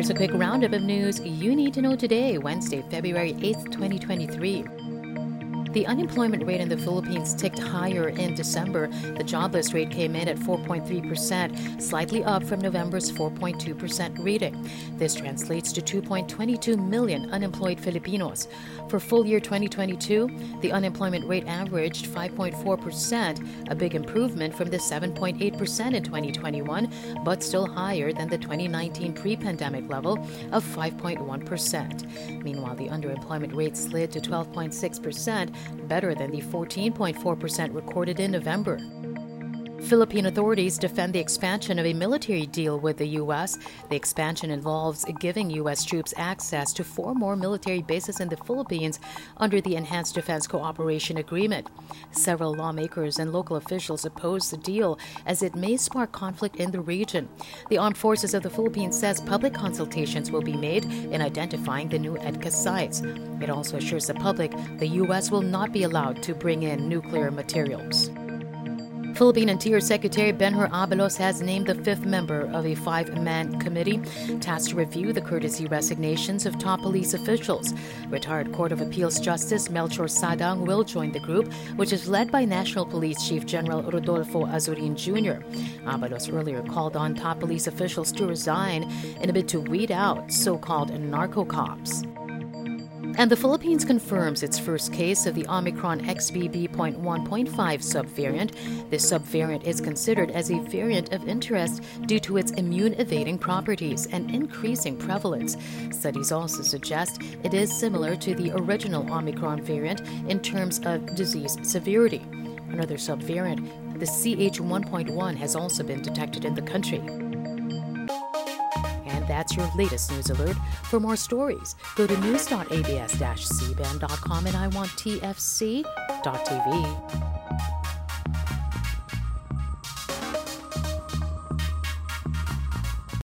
Here's a quick roundup of news you need to know today, Wednesday, February 8th, 2023. The unemployment rate in the Philippines ticked higher in December. The jobless rate came in at 4.3%, slightly up from November's 4.2% reading. This translates to 2.22 million unemployed Filipinos. For full year 2022, the unemployment rate averaged 5.4%, a big improvement from the 7.8% in 2021, but still higher than the 2019 pre pandemic level of 5.1%. Meanwhile, the underemployment rate slid to 12.6%, better than the 14.4% recorded in November. Philippine authorities defend the expansion of a military deal with the U.S. The expansion involves giving U.S. troops access to four more military bases in the Philippines under the Enhanced Defense Cooperation Agreement. Several lawmakers and local officials oppose the deal as it may spark conflict in the region. The Armed Forces of the Philippines says public consultations will be made in identifying the new EDCA sites. It also assures the public the U.S. will not be allowed to bring in nuclear materials. Philippine Interior Secretary Benhur Abalos has named the fifth member of a five man committee tasked to review the courtesy resignations of top police officials. Retired Court of Appeals Justice Melchor Sadang will join the group, which is led by National Police Chief General Rodolfo Azurin Jr. Abalos earlier called on top police officials to resign in a bid to weed out so called narco cops. And the Philippines confirms its first case of the Omicron XBB.1.5 subvariant. This subvariant is considered as a variant of interest due to its immune evading properties and increasing prevalence. Studies also suggest it is similar to the original Omicron variant in terms of disease severity. Another subvariant, the CH1.1, has also been detected in the country. That's your latest news alert. For more stories, go to news.abs-cbn.com and iwanttfc.tv.